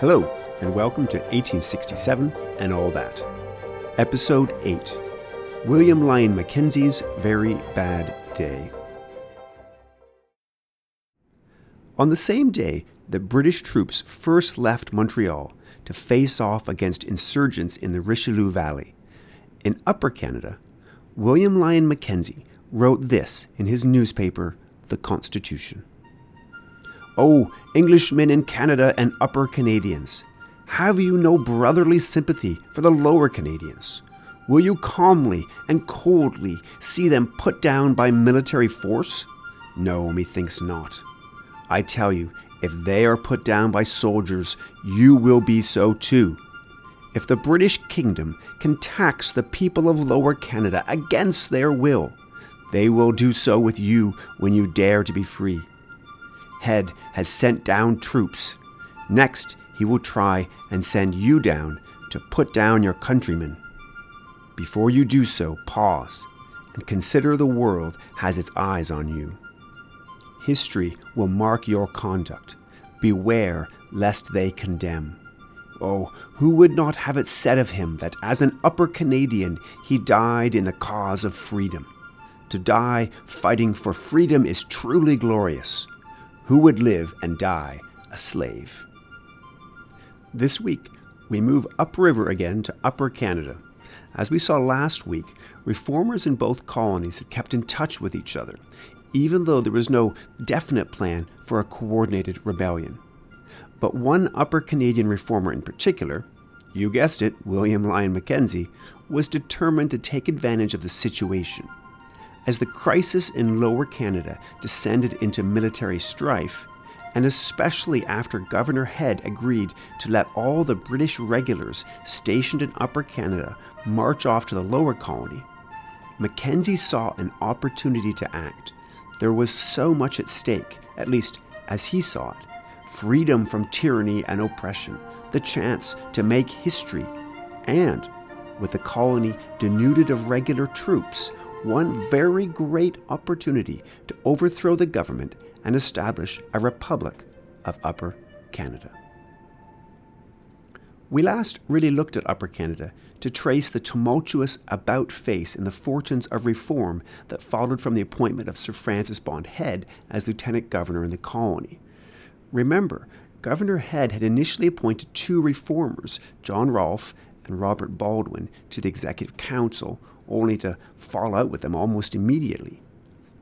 Hello, and welcome to 1867 and All That. Episode 8 William Lyon Mackenzie's Very Bad Day. On the same day that British troops first left Montreal to face off against insurgents in the Richelieu Valley, in Upper Canada, William Lyon Mackenzie wrote this in his newspaper, The Constitution. Oh, Englishmen in Canada and Upper Canadians, have you no brotherly sympathy for the Lower Canadians? Will you calmly and coldly see them put down by military force? No, methinks not. I tell you, if they are put down by soldiers, you will be so too. If the British kingdom can tax the people of Lower Canada against their will, they will do so with you when you dare to be free. Head has sent down troops. Next, he will try and send you down to put down your countrymen. Before you do so, pause and consider the world has its eyes on you. History will mark your conduct. Beware lest they condemn. Oh, who would not have it said of him that as an Upper Canadian he died in the cause of freedom? To die fighting for freedom is truly glorious. Who would live and die a slave? This week, we move upriver again to Upper Canada. As we saw last week, reformers in both colonies had kept in touch with each other, even though there was no definite plan for a coordinated rebellion. But one Upper Canadian reformer in particular, you guessed it, William Lyon Mackenzie, was determined to take advantage of the situation. As the crisis in Lower Canada descended into military strife, and especially after Governor Head agreed to let all the British regulars stationed in Upper Canada march off to the lower colony, Mackenzie saw an opportunity to act. There was so much at stake, at least as he saw it freedom from tyranny and oppression, the chance to make history, and, with the colony denuded of regular troops, one very great opportunity to overthrow the government and establish a republic of Upper Canada. We last really looked at Upper Canada to trace the tumultuous about face in the fortunes of reform that followed from the appointment of Sir Francis Bond Head as Lieutenant Governor in the colony. Remember, Governor Head had initially appointed two reformers, John Rolph and Robert Baldwin, to the Executive Council, only to fall out with them almost immediately.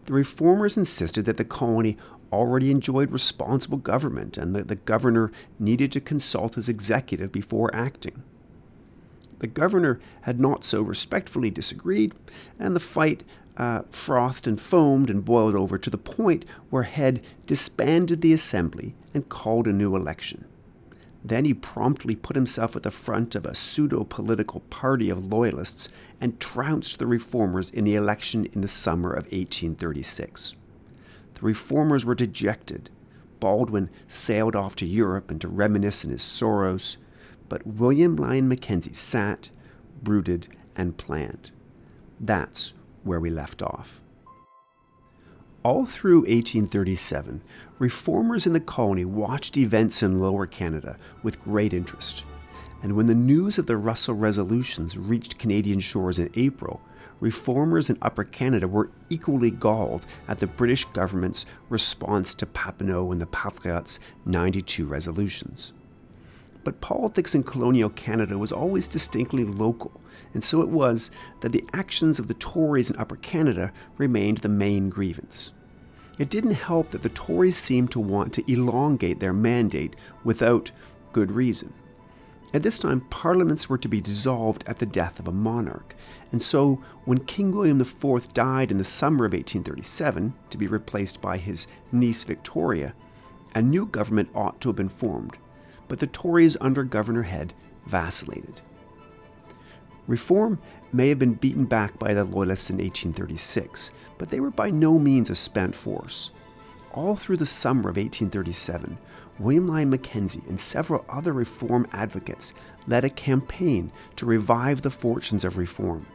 The reformers insisted that the colony already enjoyed responsible government and that the governor needed to consult his executive before acting. The governor had not so respectfully disagreed, and the fight uh, frothed and foamed and boiled over to the point where Head disbanded the assembly and called a new election. Then he promptly put himself at the front of a pseudo political party of loyalists and trounced the reformers in the election in the summer of 1836. The reformers were dejected. Baldwin sailed off to Europe and to reminisce in his sorrows, but William Lyon Mackenzie sat, brooded, and planned. That's where we left off. All through 1837, reformers in the colony watched events in Lower Canada with great interest. And when the news of the Russell resolutions reached Canadian shores in April, reformers in Upper Canada were equally galled at the British government's response to Papineau and the Patriots' 92 resolutions. But politics in colonial Canada was always distinctly local, and so it was that the actions of the Tories in Upper Canada remained the main grievance. It didn't help that the Tories seemed to want to elongate their mandate without good reason. At this time, parliaments were to be dissolved at the death of a monarch, and so when King William IV died in the summer of 1837, to be replaced by his niece Victoria, a new government ought to have been formed, but the Tories under Governor Head vacillated. Reform may have been beaten back by the Loyalists in 1836, but they were by no means a spent force. All through the summer of 1837, William Lyon Mackenzie and several other reform advocates led a campaign to revive the fortunes of reform.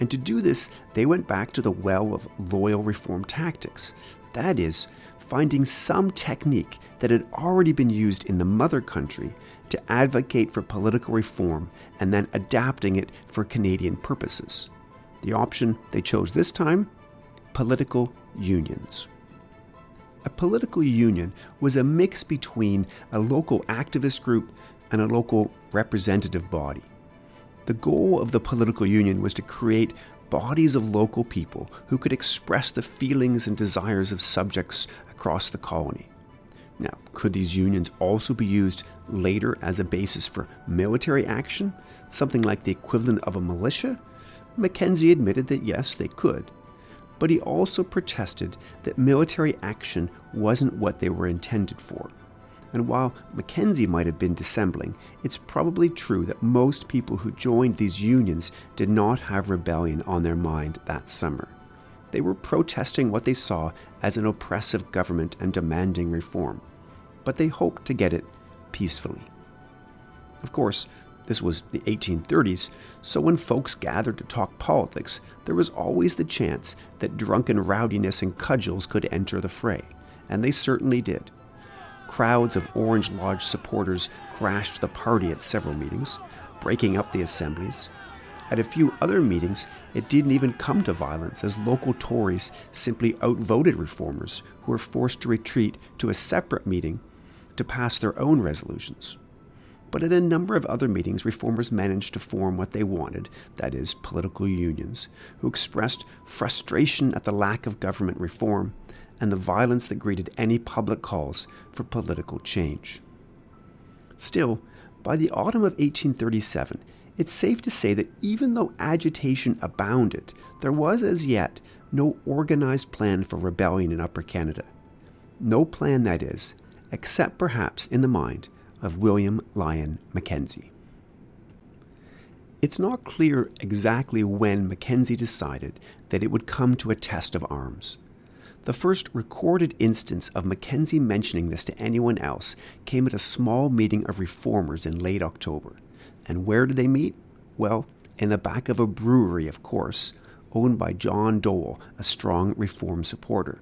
And to do this, they went back to the well of loyal reform tactics. That is, finding some technique that had already been used in the mother country to advocate for political reform and then adapting it for Canadian purposes. The option they chose this time political unions. A political union was a mix between a local activist group and a local representative body. The goal of the political union was to create bodies of local people who could express the feelings and desires of subjects across the colony. Now, could these unions also be used later as a basis for military action, something like the equivalent of a militia? Mackenzie admitted that yes, they could. But he also protested that military action wasn't what they were intended for. And while Mackenzie might have been dissembling, it's probably true that most people who joined these unions did not have rebellion on their mind that summer. They were protesting what they saw as an oppressive government and demanding reform, but they hoped to get it peacefully. Of course, this was the 1830s, so when folks gathered to talk politics, there was always the chance that drunken rowdiness and cudgels could enter the fray, and they certainly did. Crowds of Orange Lodge supporters crashed the party at several meetings, breaking up the assemblies. At a few other meetings, it didn't even come to violence as local Tories simply outvoted reformers who were forced to retreat to a separate meeting to pass their own resolutions. But at a number of other meetings, reformers managed to form what they wanted that is, political unions, who expressed frustration at the lack of government reform and the violence that greeted any public calls for political change. Still, by the autumn of 1837, it's safe to say that even though agitation abounded, there was as yet no organized plan for rebellion in Upper Canada. No plan, that is, except perhaps in the mind of William Lyon Mackenzie. It's not clear exactly when Mackenzie decided that it would come to a test of arms. The first recorded instance of Mackenzie mentioning this to anyone else came at a small meeting of reformers in late October. And where did they meet? Well, in the back of a brewery, of course, owned by John Doel, a strong reform supporter.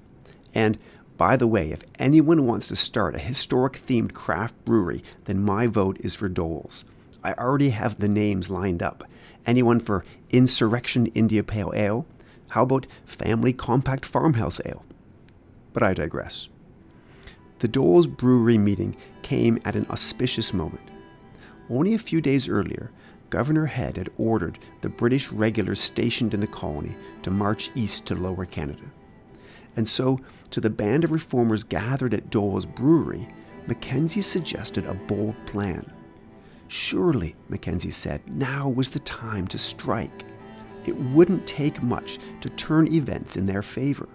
And by the way, if anyone wants to start a historic themed craft brewery, then my vote is for Doel's. I already have the names lined up. Anyone for Insurrection India Pale Ale? How about Family Compact Farmhouse Ale? But I digress. The Doel's Brewery meeting came at an auspicious moment. Only a few days earlier, Governor Head had ordered the British regulars stationed in the colony to march east to Lower Canada. And so, to the band of reformers gathered at Doel's Brewery, Mackenzie suggested a bold plan. Surely, Mackenzie said, now was the time to strike. It wouldn't take much to turn events in their favor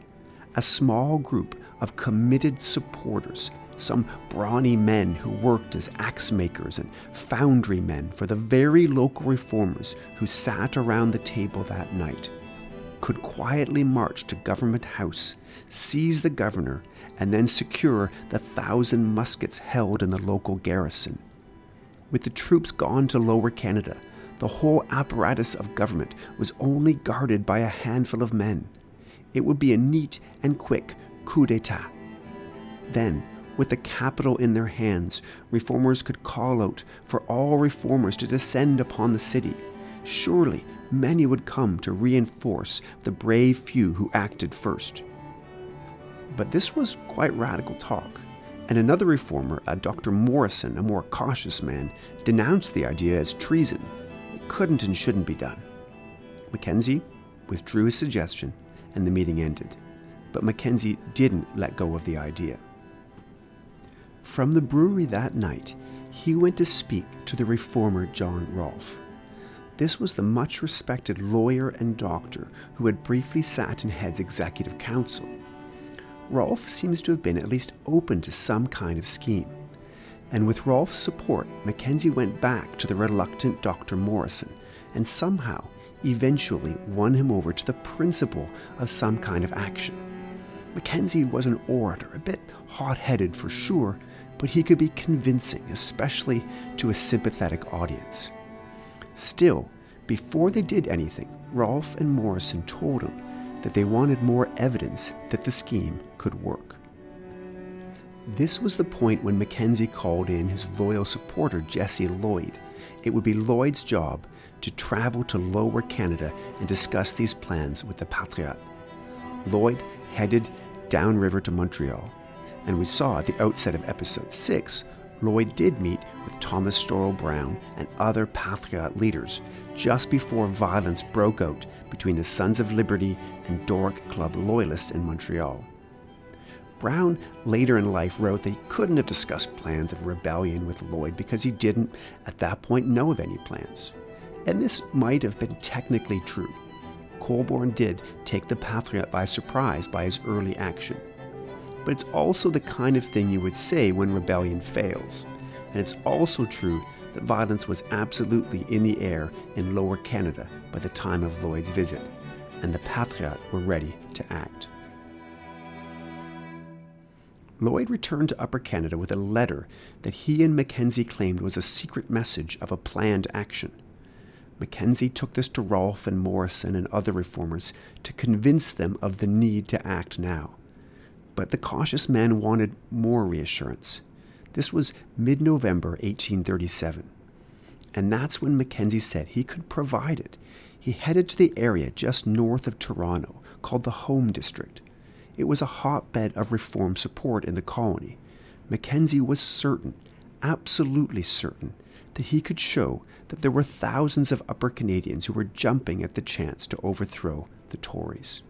a small group of committed supporters, some brawny men who worked as axe makers and foundry men for the very local reformers who sat around the table that night, could quietly march to Government House, seize the governor, and then secure the thousand muskets held in the local garrison. With the troops gone to Lower Canada, the whole apparatus of government was only guarded by a handful of men it would be a neat and quick coup d'etat. Then, with the capital in their hands, reformers could call out for all reformers to descend upon the city. Surely many would come to reinforce the brave few who acted first. But this was quite radical talk, and another reformer, a Dr. Morrison, a more cautious man, denounced the idea as treason. It couldn't and shouldn't be done. Mackenzie withdrew his suggestion and the meeting ended. But Mackenzie didn't let go of the idea. From the brewery that night, he went to speak to the reformer John Rolph. This was the much respected lawyer and doctor who had briefly sat in Head's executive council. Rolph seems to have been at least open to some kind of scheme. And with Rolph's support, Mackenzie went back to the reluctant Dr. Morrison and somehow eventually won him over to the principle of some kind of action. Mackenzie was an orator, a bit hot headed for sure, but he could be convincing, especially to a sympathetic audience. Still, before they did anything, Rolph and Morrison told him that they wanted more evidence that the scheme could work. This was the point when Mackenzie called in his loyal supporter, Jesse Lloyd. It would be Lloyd's job to travel to Lower Canada and discuss these plans with the Patriotes. Lloyd headed downriver to Montreal, and we saw at the outset of episode 6 Lloyd did meet with Thomas Storrow Brown and other Patriot leaders just before violence broke out between the Sons of Liberty and Doric Club loyalists in Montreal. Brown later in life wrote that he couldn't have discussed plans of rebellion with Lloyd because he didn't, at that point, know of any plans. And this might have been technically true. Colborne did take the Patriot by surprise by his early action but it's also the kind of thing you would say when rebellion fails. And it's also true that violence was absolutely in the air in Lower Canada by the time of Lloyd's visit, and the Patriots were ready to act. Lloyd returned to Upper Canada with a letter that he and Mackenzie claimed was a secret message of a planned action. Mackenzie took this to Rolph and Morrison and other reformers to convince them of the need to act now. But the cautious man wanted more reassurance. This was mid November 1837. And that's when Mackenzie said he could provide it. He headed to the area just north of Toronto called the Home District. It was a hotbed of reform support in the colony. Mackenzie was certain, absolutely certain, that he could show that there were thousands of Upper Canadians who were jumping at the chance to overthrow the Tories.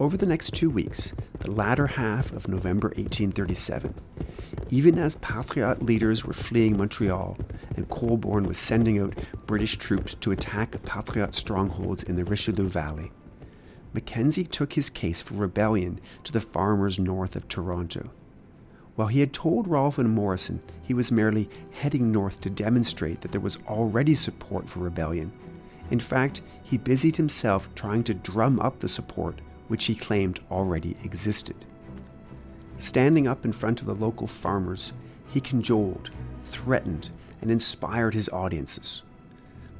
Over the next two weeks, the latter half of November 1837, even as Patriot leaders were fleeing Montreal and Colborne was sending out British troops to attack Patriot strongholds in the Richelieu Valley, Mackenzie took his case for rebellion to the farmers north of Toronto. While he had told Rolph and Morrison he was merely heading north to demonstrate that there was already support for rebellion, in fact, he busied himself trying to drum up the support which he claimed already existed. Standing up in front of the local farmers, he cajoled, threatened, and inspired his audiences.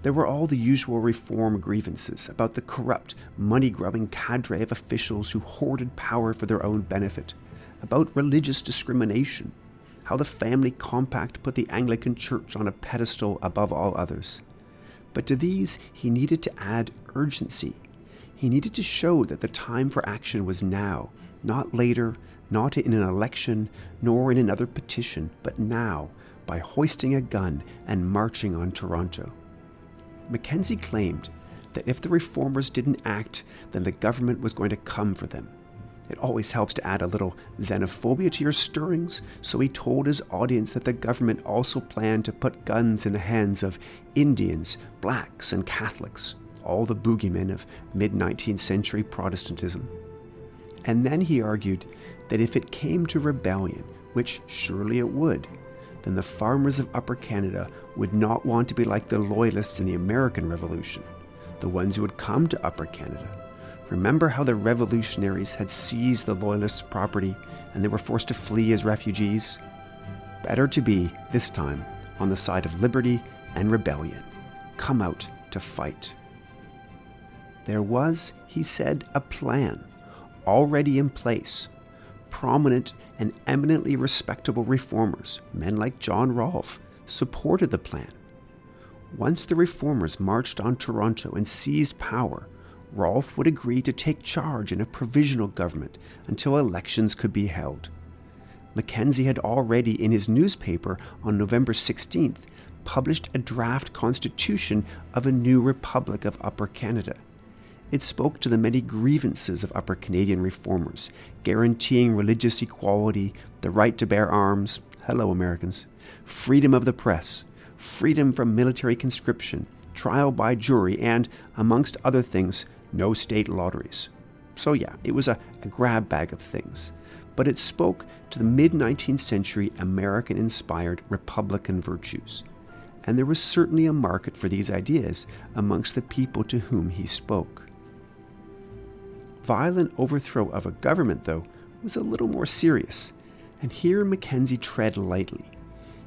There were all the usual reform grievances about the corrupt, money grubbing cadre of officials who hoarded power for their own benefit, about religious discrimination, how the family compact put the Anglican Church on a pedestal above all others. But to these he needed to add urgency he needed to show that the time for action was now, not later, not in an election, nor in another petition, but now, by hoisting a gun and marching on Toronto. Mackenzie claimed that if the reformers didn't act, then the government was going to come for them. It always helps to add a little xenophobia to your stirrings, so he told his audience that the government also planned to put guns in the hands of Indians, blacks, and Catholics all the boogeymen of mid 19th century Protestantism. And then he argued that if it came to rebellion, which surely it would, then the farmers of Upper Canada would not want to be like the Loyalists in the American Revolution, the ones who had come to Upper Canada. Remember how the revolutionaries had seized the Loyalists' property and they were forced to flee as refugees? Better to be, this time, on the side of liberty and rebellion. Come out to fight. There was, he said, a plan already in place. Prominent and eminently respectable reformers, men like John Rolph, supported the plan. Once the reformers marched on Toronto and seized power, Rolph would agree to take charge in a provisional government until elections could be held. Mackenzie had already, in his newspaper on November 16th, published a draft constitution of a new Republic of Upper Canada. It spoke to the many grievances of Upper Canadian reformers, guaranteeing religious equality, the right to bear arms, hello Americans, freedom of the press, freedom from military conscription, trial by jury, and, amongst other things, no state lotteries. So, yeah, it was a, a grab bag of things. But it spoke to the mid 19th century American inspired Republican virtues. And there was certainly a market for these ideas amongst the people to whom he spoke violent overthrow of a government, though, was a little more serious, and here Mackenzie tread lightly.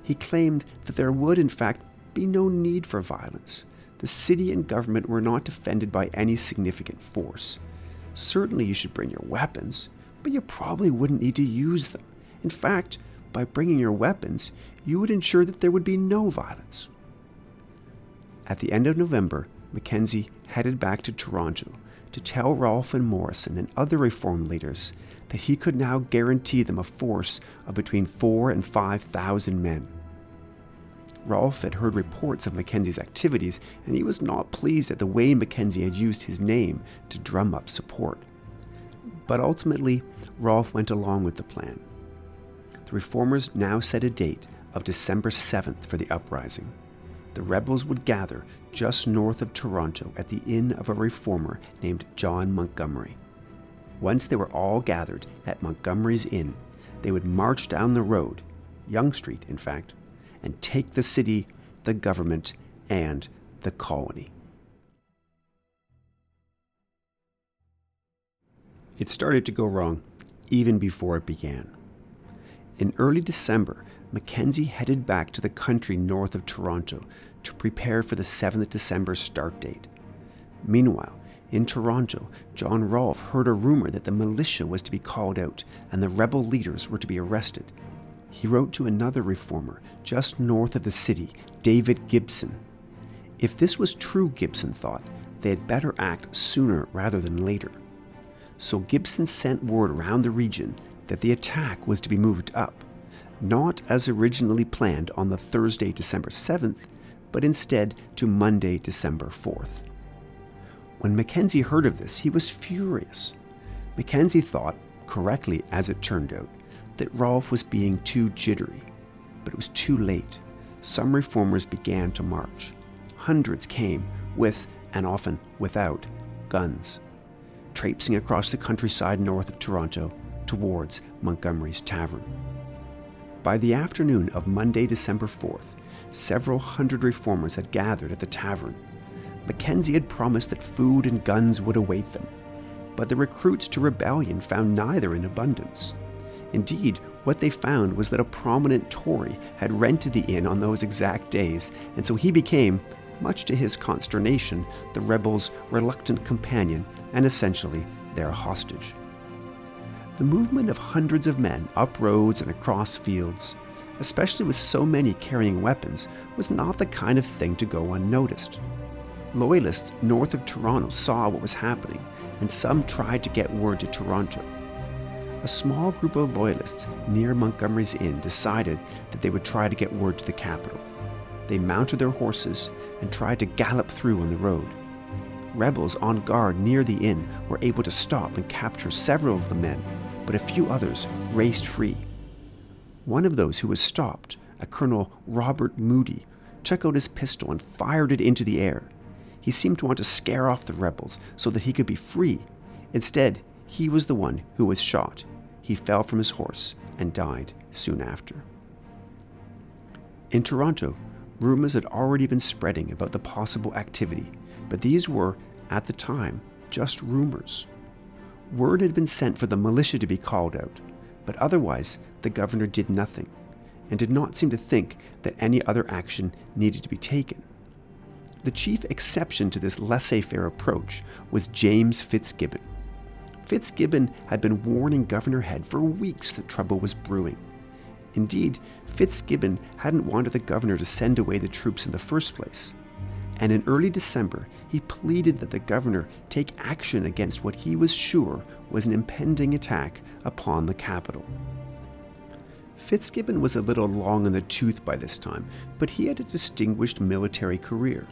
He claimed that there would, in fact, be no need for violence. The city and government were not defended by any significant force. Certainly, you should bring your weapons, but you probably wouldn't need to use them. In fact, by bringing your weapons, you would ensure that there would be no violence. At the end of November, Mackenzie headed back to Toronto to tell Rolph and Morrison and other reform leaders that he could now guarantee them a force of between four and five thousand men. Rolph had heard reports of Mackenzie's activities, and he was not pleased at the way Mackenzie had used his name to drum up support. But ultimately, Rolph went along with the plan. The reformers now set a date of December 7th for the uprising. The rebels would gather just north of Toronto at the inn of a reformer named John Montgomery. Once they were all gathered at Montgomery's Inn, they would march down the road, Yonge Street, in fact, and take the city, the government, and the colony. It started to go wrong even before it began. In early December, Mackenzie headed back to the country north of Toronto to prepare for the 7th December start date. Meanwhile, in Toronto, John Rolph heard a rumor that the militia was to be called out and the rebel leaders were to be arrested. He wrote to another reformer just north of the city, David Gibson. If this was true, Gibson thought, they had better act sooner rather than later. So Gibson sent word around the region that the attack was to be moved up, not as originally planned on the Thursday, December 7th, but instead to Monday, December 4th. When Mackenzie heard of this, he was furious. Mackenzie thought, correctly as it turned out, that Rolph was being too jittery. But it was too late. Some reformers began to march. Hundreds came with, and often without, guns, traipsing across the countryside north of Toronto towards Montgomery's Tavern. By the afternoon of Monday, December 4th, several hundred reformers had gathered at the tavern Mackenzie had promised that food and guns would await them, but the recruits to rebellion found neither in abundance. Indeed, what they found was that a prominent Tory had rented the inn on those exact days, and so he became, much to his consternation, the rebels' reluctant companion and essentially their hostage. The movement of hundreds of men up roads and across fields, especially with so many carrying weapons, was not the kind of thing to go unnoticed. Loyalists north of Toronto saw what was happening, and some tried to get word to Toronto. A small group of Loyalists near Montgomery's Inn decided that they would try to get word to the capital. They mounted their horses and tried to gallop through on the road. Rebels on guard near the inn were able to stop and capture several of the men, but a few others raced free. One of those who was stopped, a Colonel Robert Moodie, took out his pistol and fired it into the air. He seemed to want to scare off the rebels so that he could be free. Instead, he was the one who was shot. He fell from his horse and died soon after. In Toronto, rumors had already been spreading about the possible activity, but these were, at the time, just rumors. Word had been sent for the militia to be called out, but otherwise the governor did nothing and did not seem to think that any other action needed to be taken. The chief exception to this laissez faire approach was James Fitzgibbon. Fitzgibbon had been warning Governor Head for weeks that trouble was brewing. Indeed, Fitzgibbon hadn't wanted the governor to send away the troops in the first place. And in early December, he pleaded that the governor take action against what he was sure was an impending attack upon the capital. Fitzgibbon was a little long in the tooth by this time, but he had a distinguished military career.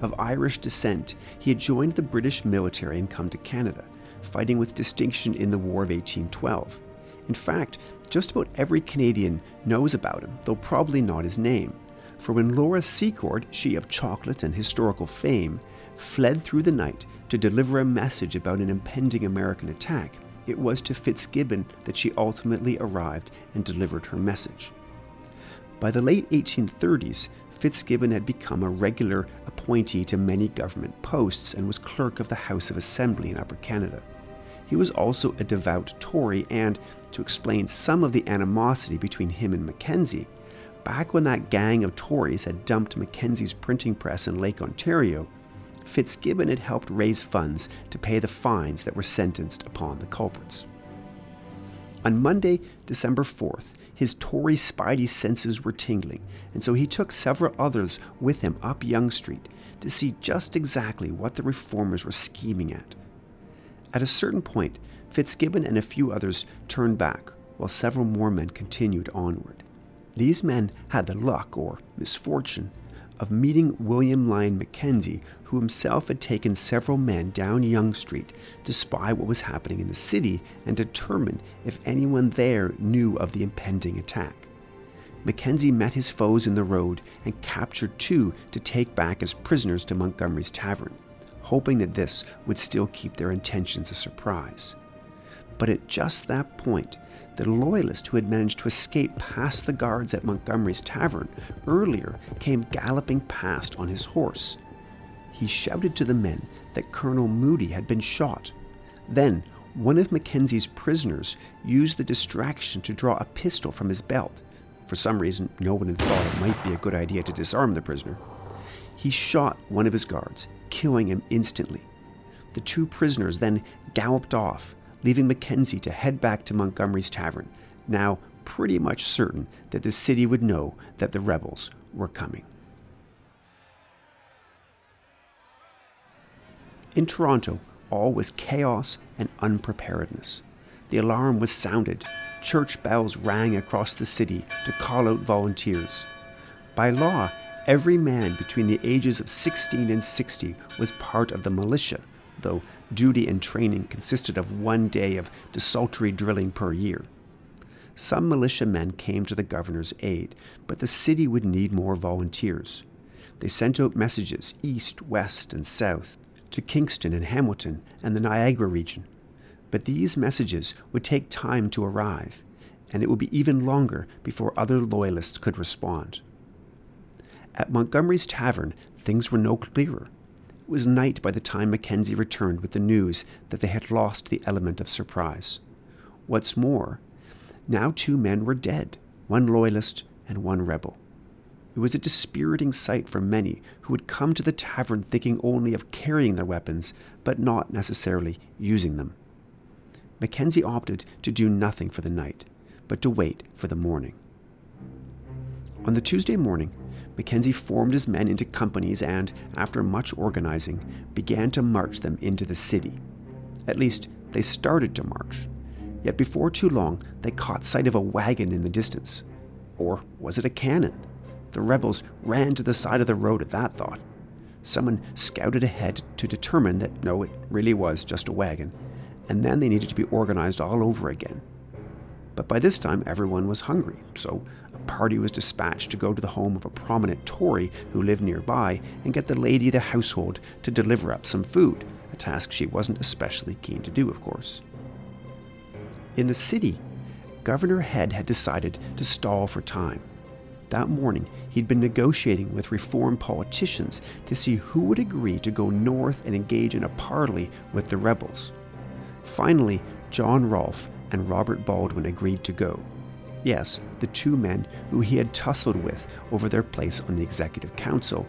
Of Irish descent, he had joined the British military and come to Canada, fighting with distinction in the War of 1812. In fact, just about every Canadian knows about him, though probably not his name. For when Laura Secord, she of chocolate and historical fame, fled through the night to deliver a message about an impending American attack, it was to Fitzgibbon that she ultimately arrived and delivered her message. By the late 1830s, Fitzgibbon had become a regular appointee to many government posts and was clerk of the House of Assembly in Upper Canada. He was also a devout Tory, and to explain some of the animosity between him and Mackenzie, back when that gang of Tories had dumped Mackenzie's printing press in Lake Ontario, Fitzgibbon had helped raise funds to pay the fines that were sentenced upon the culprits. On Monday, December 4th, his Tory spidey senses were tingling, and so he took several others with him up Yonge Street to see just exactly what the reformers were scheming at. At a certain point, Fitzgibbon and a few others turned back, while several more men continued onward. These men had the luck, or misfortune, of meeting William Lyon Mackenzie, who himself had taken several men down Yonge Street to spy what was happening in the city and determine if anyone there knew of the impending attack. Mackenzie met his foes in the road and captured two to take back as prisoners to Montgomery's tavern, hoping that this would still keep their intentions a surprise. But at just that point, the loyalist who had managed to escape past the guards at Montgomery's tavern earlier came galloping past on his horse. He shouted to the men that Colonel Moodie had been shot. Then, one of Mackenzie's prisoners used the distraction to draw a pistol from his belt. For some reason, no one had thought it might be a good idea to disarm the prisoner. He shot one of his guards, killing him instantly. The two prisoners then galloped off, leaving Mackenzie to head back to Montgomery's tavern, now pretty much certain that the city would know that the rebels were coming. In Toronto, all was chaos and unpreparedness. The alarm was sounded. Church bells rang across the city to call out volunteers. By law, every man between the ages of 16 and 60 was part of the militia, though duty and training consisted of one day of desultory drilling per year. Some militiamen came to the governor's aid, but the city would need more volunteers. They sent out messages east, west, and south to Kingston and Hamilton and the Niagara region. But these messages would take time to arrive, and it would be even longer before other loyalists could respond. At Montgomery's Tavern, things were no clearer. It was night by the time Mackenzie returned with the news that they had lost the element of surprise. What's more, now two men were dead one loyalist and one rebel. It was a dispiriting sight for many who had come to the tavern thinking only of carrying their weapons, but not necessarily using them. Mackenzie opted to do nothing for the night, but to wait for the morning. On the Tuesday morning, Mackenzie formed his men into companies and, after much organizing, began to march them into the city. At least, they started to march. Yet before too long, they caught sight of a wagon in the distance. Or was it a cannon? The rebels ran to the side of the road at that thought. Someone scouted ahead to determine that no, it really was just a wagon, and then they needed to be organized all over again. But by this time, everyone was hungry, so party was dispatched to go to the home of a prominent Tory who lived nearby and get the lady of the household to deliver up some food, a task she wasn't especially keen to do, of course. In the city, Governor Head had decided to stall for time. That morning, he'd been negotiating with reform politicians to see who would agree to go north and engage in a parley with the rebels. Finally, John Rolph and Robert Baldwin agreed to go. Yes, the two men who he had tussled with over their place on the Executive Council.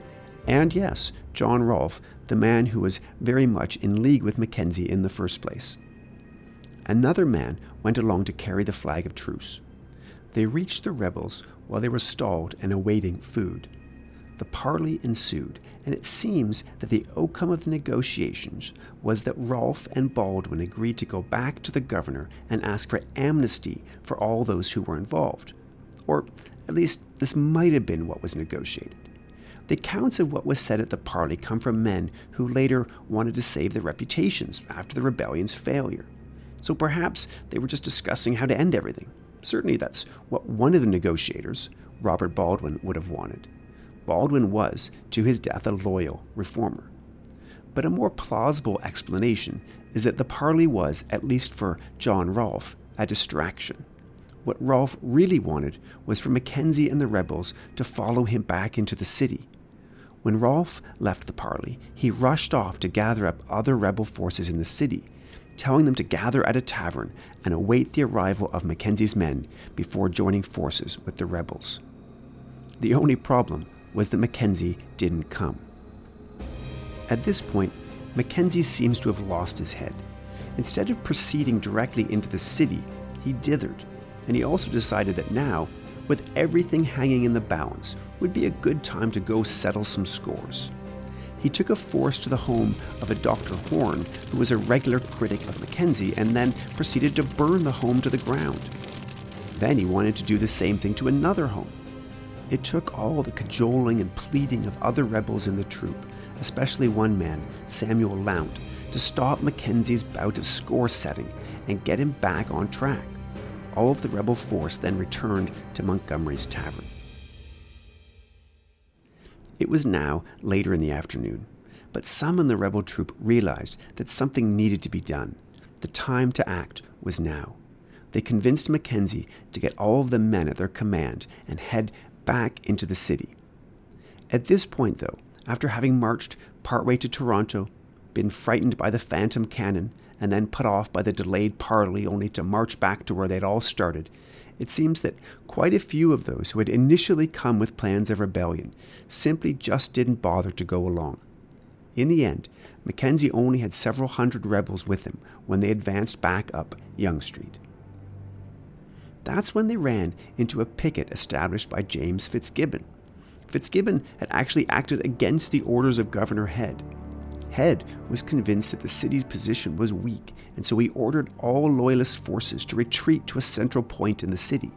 And yes, John Rolph, the man who was very much in league with Mackenzie in the first place. Another man went along to carry the flag of truce. They reached the rebels while they were stalled and awaiting food. The parley ensued, and it seems that the outcome of the negotiations was that Rolph and Baldwin agreed to go back to the governor and ask for amnesty for all those who were involved. Or at least this might have been what was negotiated. The accounts of what was said at the parley come from men who later wanted to save their reputations after the rebellion's failure. So perhaps they were just discussing how to end everything. Certainly, that's what one of the negotiators, Robert Baldwin, would have wanted. Baldwin was, to his death, a loyal reformer. But a more plausible explanation is that the parley was, at least for John Rolph, a distraction. What Rolph really wanted was for Mackenzie and the rebels to follow him back into the city. When Rolph left the parley, he rushed off to gather up other rebel forces in the city, telling them to gather at a tavern and await the arrival of Mackenzie's men before joining forces with the rebels. The only problem was that Mackenzie didn't come. At this point, Mackenzie seems to have lost his head. Instead of proceeding directly into the city, he dithered, and he also decided that now, with everything hanging in the balance, would be a good time to go settle some scores. He took a force to the home of a Dr. Horne, who was a regular critic of Mackenzie, and then proceeded to burn the home to the ground. Then he wanted to do the same thing to another home. It took all the cajoling and pleading of other rebels in the troop, especially one man, Samuel Lount, to stop Mackenzie's bout of score setting and get him back on track. All of the rebel force then returned to Montgomery's tavern. It was now later in the afternoon, but some in the rebel troop realized that something needed to be done. The time to act was now. They convinced Mackenzie to get all of the men at their command and head back into the city. At this point, though, after having marched partway to Toronto, been frightened by the phantom cannon, and then put off by the delayed parley only to march back to where they'd all started, it seems that quite a few of those who had initially come with plans of rebellion simply just didn't bother to go along. In the end, Mackenzie only had several hundred rebels with him when they advanced back up Yonge Street. That's when they ran into a picket established by James Fitzgibbon. Fitzgibbon had actually acted against the orders of Governor Head. Head was convinced that the city's position was weak, and so he ordered all Loyalist forces to retreat to a central point in the city.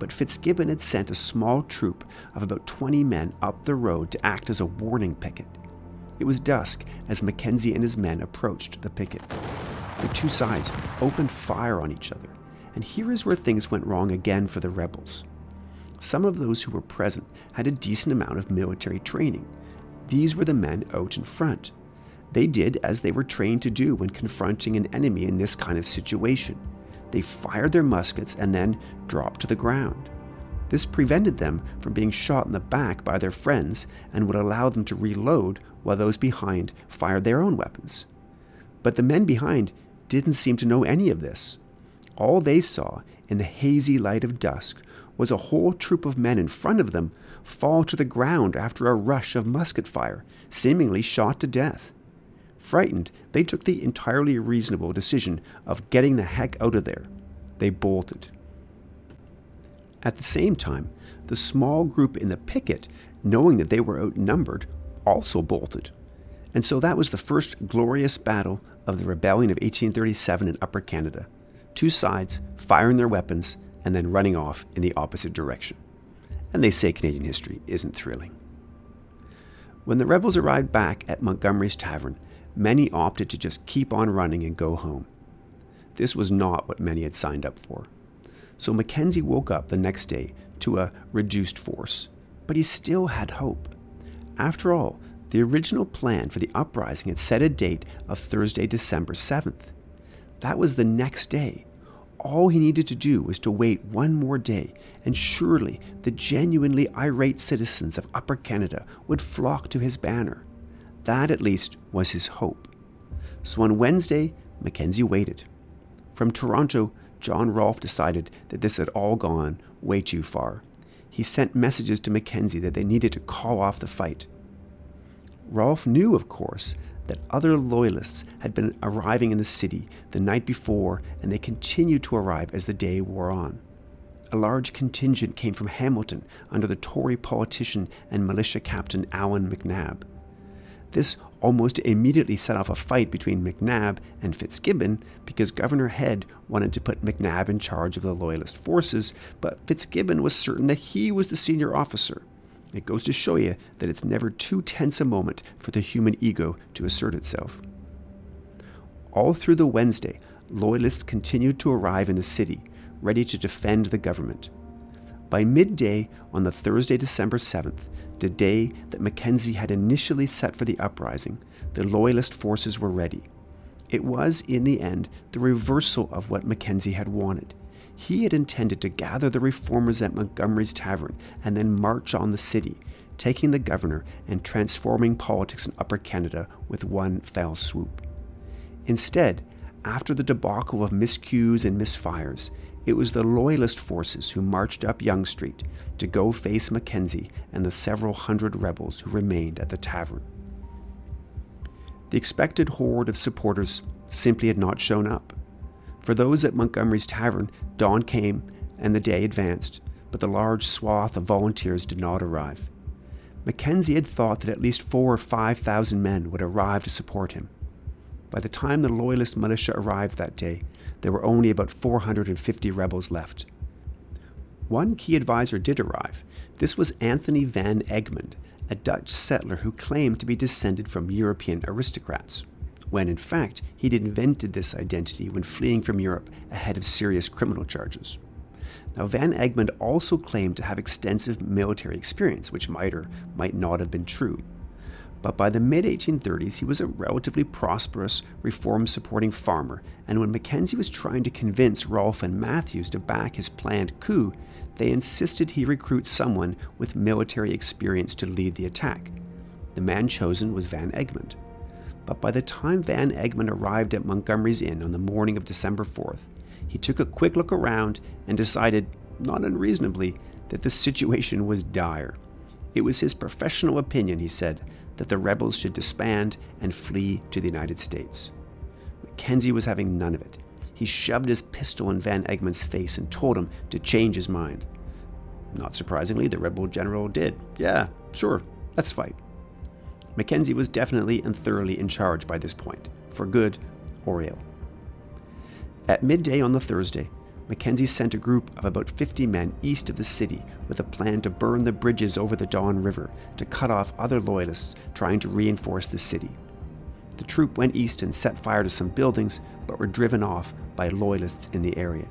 But Fitzgibbon had sent a small troop of about 20 men up the road to act as a warning picket. It was dusk as Mackenzie and his men approached the picket. The two sides opened fire on each other, and here is where things went wrong again for the rebels. Some of those who were present had a decent amount of military training. These were the men out in front. They did as they were trained to do when confronting an enemy in this kind of situation. They fired their muskets and then dropped to the ground. This prevented them from being shot in the back by their friends and would allow them to reload while those behind fired their own weapons. But the men behind didn't seem to know any of this. All they saw in the hazy light of dusk was a whole troop of men in front of them fall to the ground after a rush of musket fire, seemingly shot to death. Frightened, they took the entirely reasonable decision of getting the heck out of there. They bolted. At the same time, the small group in the picket, knowing that they were outnumbered, also bolted. And so that was the first glorious battle of the rebellion of 1837 in Upper Canada. Two sides firing their weapons and then running off in the opposite direction. And they say Canadian history isn't thrilling. When the rebels arrived back at Montgomery's Tavern, many opted to just keep on running and go home. This was not what many had signed up for. So Mackenzie woke up the next day to a reduced force, but he still had hope. After all, the original plan for the uprising had set a date of Thursday, December 7th. That was the next day, all he needed to do was to wait one more day, and surely the genuinely irate citizens of Upper Canada would flock to his banner. That, at least, was his hope. So on Wednesday, Mackenzie waited. From Toronto, John Rolph decided that this had all gone way too far. He sent messages to Mackenzie that they needed to call off the fight. Rolph knew, of course, that other loyalists had been arriving in the city the night before, and they continued to arrive as the day wore on. A large contingent came from Hamilton under the Tory politician and militia captain Allan MacNab. This almost immediately set off a fight between MacNab and Fitzgibbon because Governor Head wanted to put MacNab in charge of the Loyalist forces, but Fitzgibbon was certain that he was the senior officer. It goes to show you that it's never too tense a moment for the human ego to assert itself. All through the Wednesday, Loyalists continued to arrive in the city, ready to defend the government. By midday on the Thursday, December 7th, the day that Mackenzie had initially set for the uprising, the Loyalist forces were ready. It was, in the end, the reversal of what Mackenzie had wanted he had intended to gather the reformers at Montgomery's Tavern and then march on the city, taking the governor and transforming politics in Upper Canada with one fell swoop. Instead, after the debacle of miscues and misfires, it was the Loyalist forces who marched up Yonge Street to go face Mackenzie and the several hundred rebels who remained at the tavern. The expected horde of supporters simply had not shown up. For those at Montgomery's tavern, dawn came and the day advanced, but the large swath of volunteers did not arrive. Mackenzie had thought that at least four or five thousand men would arrive to support him. By the time the Loyalist militia arrived that day, there were only about 450 rebels left. One key advisor did arrive. This was Anthony van Egmond, a Dutch settler who claimed to be descended from European aristocrats, when in fact he'd invented this identity when fleeing from Europe ahead of serious criminal charges. Now, Van Egmond also claimed to have extensive military experience, which might or might not have been true. But by the mid 1830s, he was a relatively prosperous, reform supporting farmer, and when Mackenzie was trying to convince Rolph and Matthews to back his planned coup, they insisted he recruit someone with military experience to lead the attack. The man chosen was Van Egmond. But by the time Van Egmond arrived at Montgomery's Inn on the morning of December 4th, he took a quick look around and decided, not unreasonably, that the situation was dire. It was his professional opinion, he said, that the rebels should disband and flee to the United States. Mackenzie was having none of it. He shoved his pistol in Van Egmond's face and told him to change his mind. Not surprisingly, the rebel general did. Yeah, sure, let's fight. Mackenzie was definitely and thoroughly in charge by this point, for good or ill. At midday on the Thursday, Mackenzie sent a group of about 50 men east of the city with a plan to burn the bridges over the Don River to cut off other loyalists trying to reinforce the city. The troop went east and set fire to some buildings, but were driven off by loyalists in the area.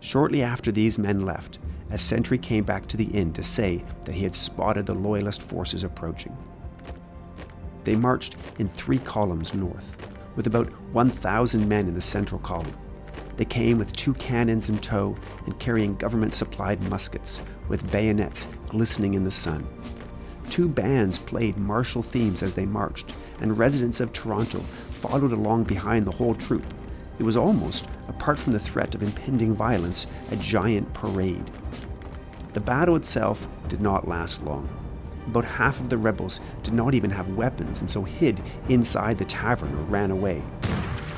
Shortly after these men left, a sentry came back to the inn to say that he had spotted the loyalist forces approaching. They marched in three columns north, with about 1,000 men in the central column. They came with two cannons in tow and carrying government supplied muskets, with bayonets glistening in the sun. Two bands played martial themes as they marched, and residents of Toronto followed along behind the whole troop. It was almost, apart from the threat of impending violence, a giant parade. The battle itself did not last long. About half of the rebels did not even have weapons and so hid inside the tavern or ran away.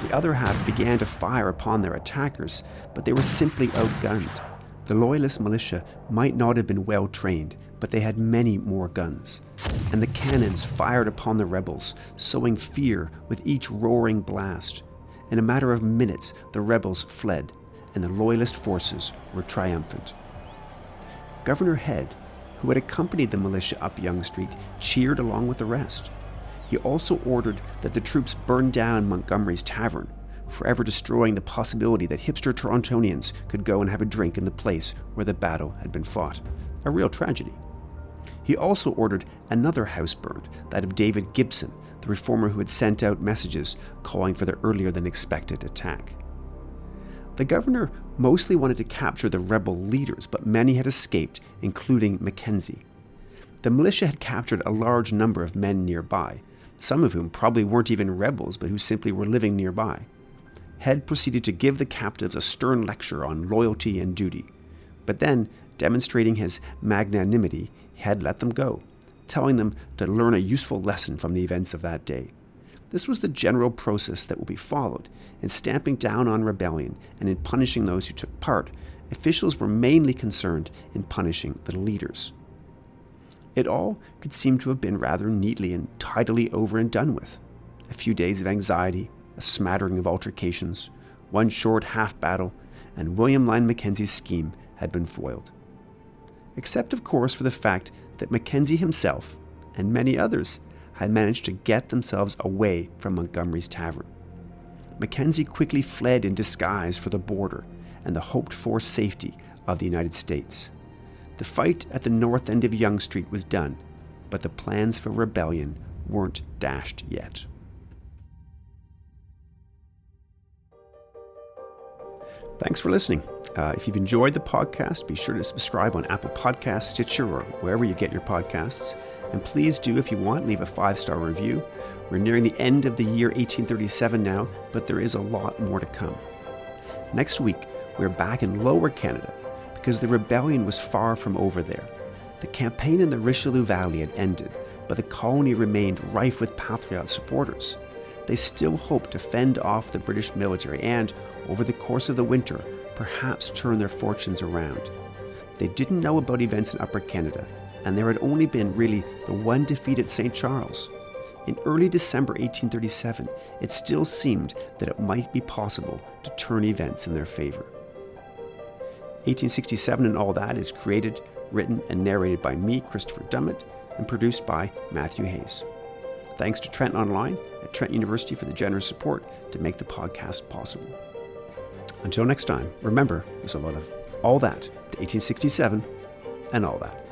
The other half began to fire upon their attackers, but they were simply outgunned. The Loyalist militia might not have been well trained, but they had many more guns. And the cannons fired upon the rebels, sowing fear with each roaring blast. In a matter of minutes, the rebels fled, and the Loyalist forces were triumphant. Governor Head who had accompanied the militia up Yonge Street, cheered along with the rest. He also ordered that the troops burn down Montgomery's tavern, forever destroying the possibility that hipster Torontonians could go and have a drink in the place where the battle had been fought. A real tragedy. He also ordered another house burned, that of David Gibson, the reformer who had sent out messages calling for the earlier than expected attack. The governor mostly wanted to capture the rebel leaders, but many had escaped, including Mackenzie. The militia had captured a large number of men nearby, some of whom probably weren't even rebels, but who simply were living nearby. Head proceeded to give the captives a stern lecture on loyalty and duty. But then, demonstrating his magnanimity, Head let them go, telling them to learn a useful lesson from the events of that day. This was the general process that will be followed. In stamping down on rebellion and in punishing those who took part, officials were mainly concerned in punishing the leaders. It all could seem to have been rather neatly and tidily over and done with. A few days of anxiety, a smattering of altercations, one short half battle, and William Lyon Mackenzie's scheme had been foiled. Except, of course, for the fact that Mackenzie himself, and many others, had managed to get themselves away from Montgomery's tavern. Mackenzie quickly fled in disguise for the border and the hoped for safety of the United States. The fight at the north end of Yonge Street was done, but the plans for rebellion weren't dashed yet. Thanks for listening. Uh, if you've enjoyed the podcast, be sure to subscribe on Apple Podcasts, Stitcher, or wherever you get your podcasts. And please do, if you want, leave a five star review. We're nearing the end of the year 1837 now, but there is a lot more to come. Next week, we're back in Lower Canada because the rebellion was far from over there. The campaign in the Richelieu Valley had ended, but the colony remained rife with Patriot supporters. they still hoped to fend off the British military and, over the course of the winter, perhaps turn their fortunes around. They didn't know about events in Upper Canada, and there had only been really the one defeat at St. Charles. In early December 1837, it still seemed that it might be possible to turn events in their favor. 1867 and All That is created, written, and narrated by me, Christopher Dummitt, and produced by Matthew Hayes. Thanks to Trent Online at Trent University for the generous support to make the podcast possible. Until next time, remember, there's a lot of all that to 1867 and all that.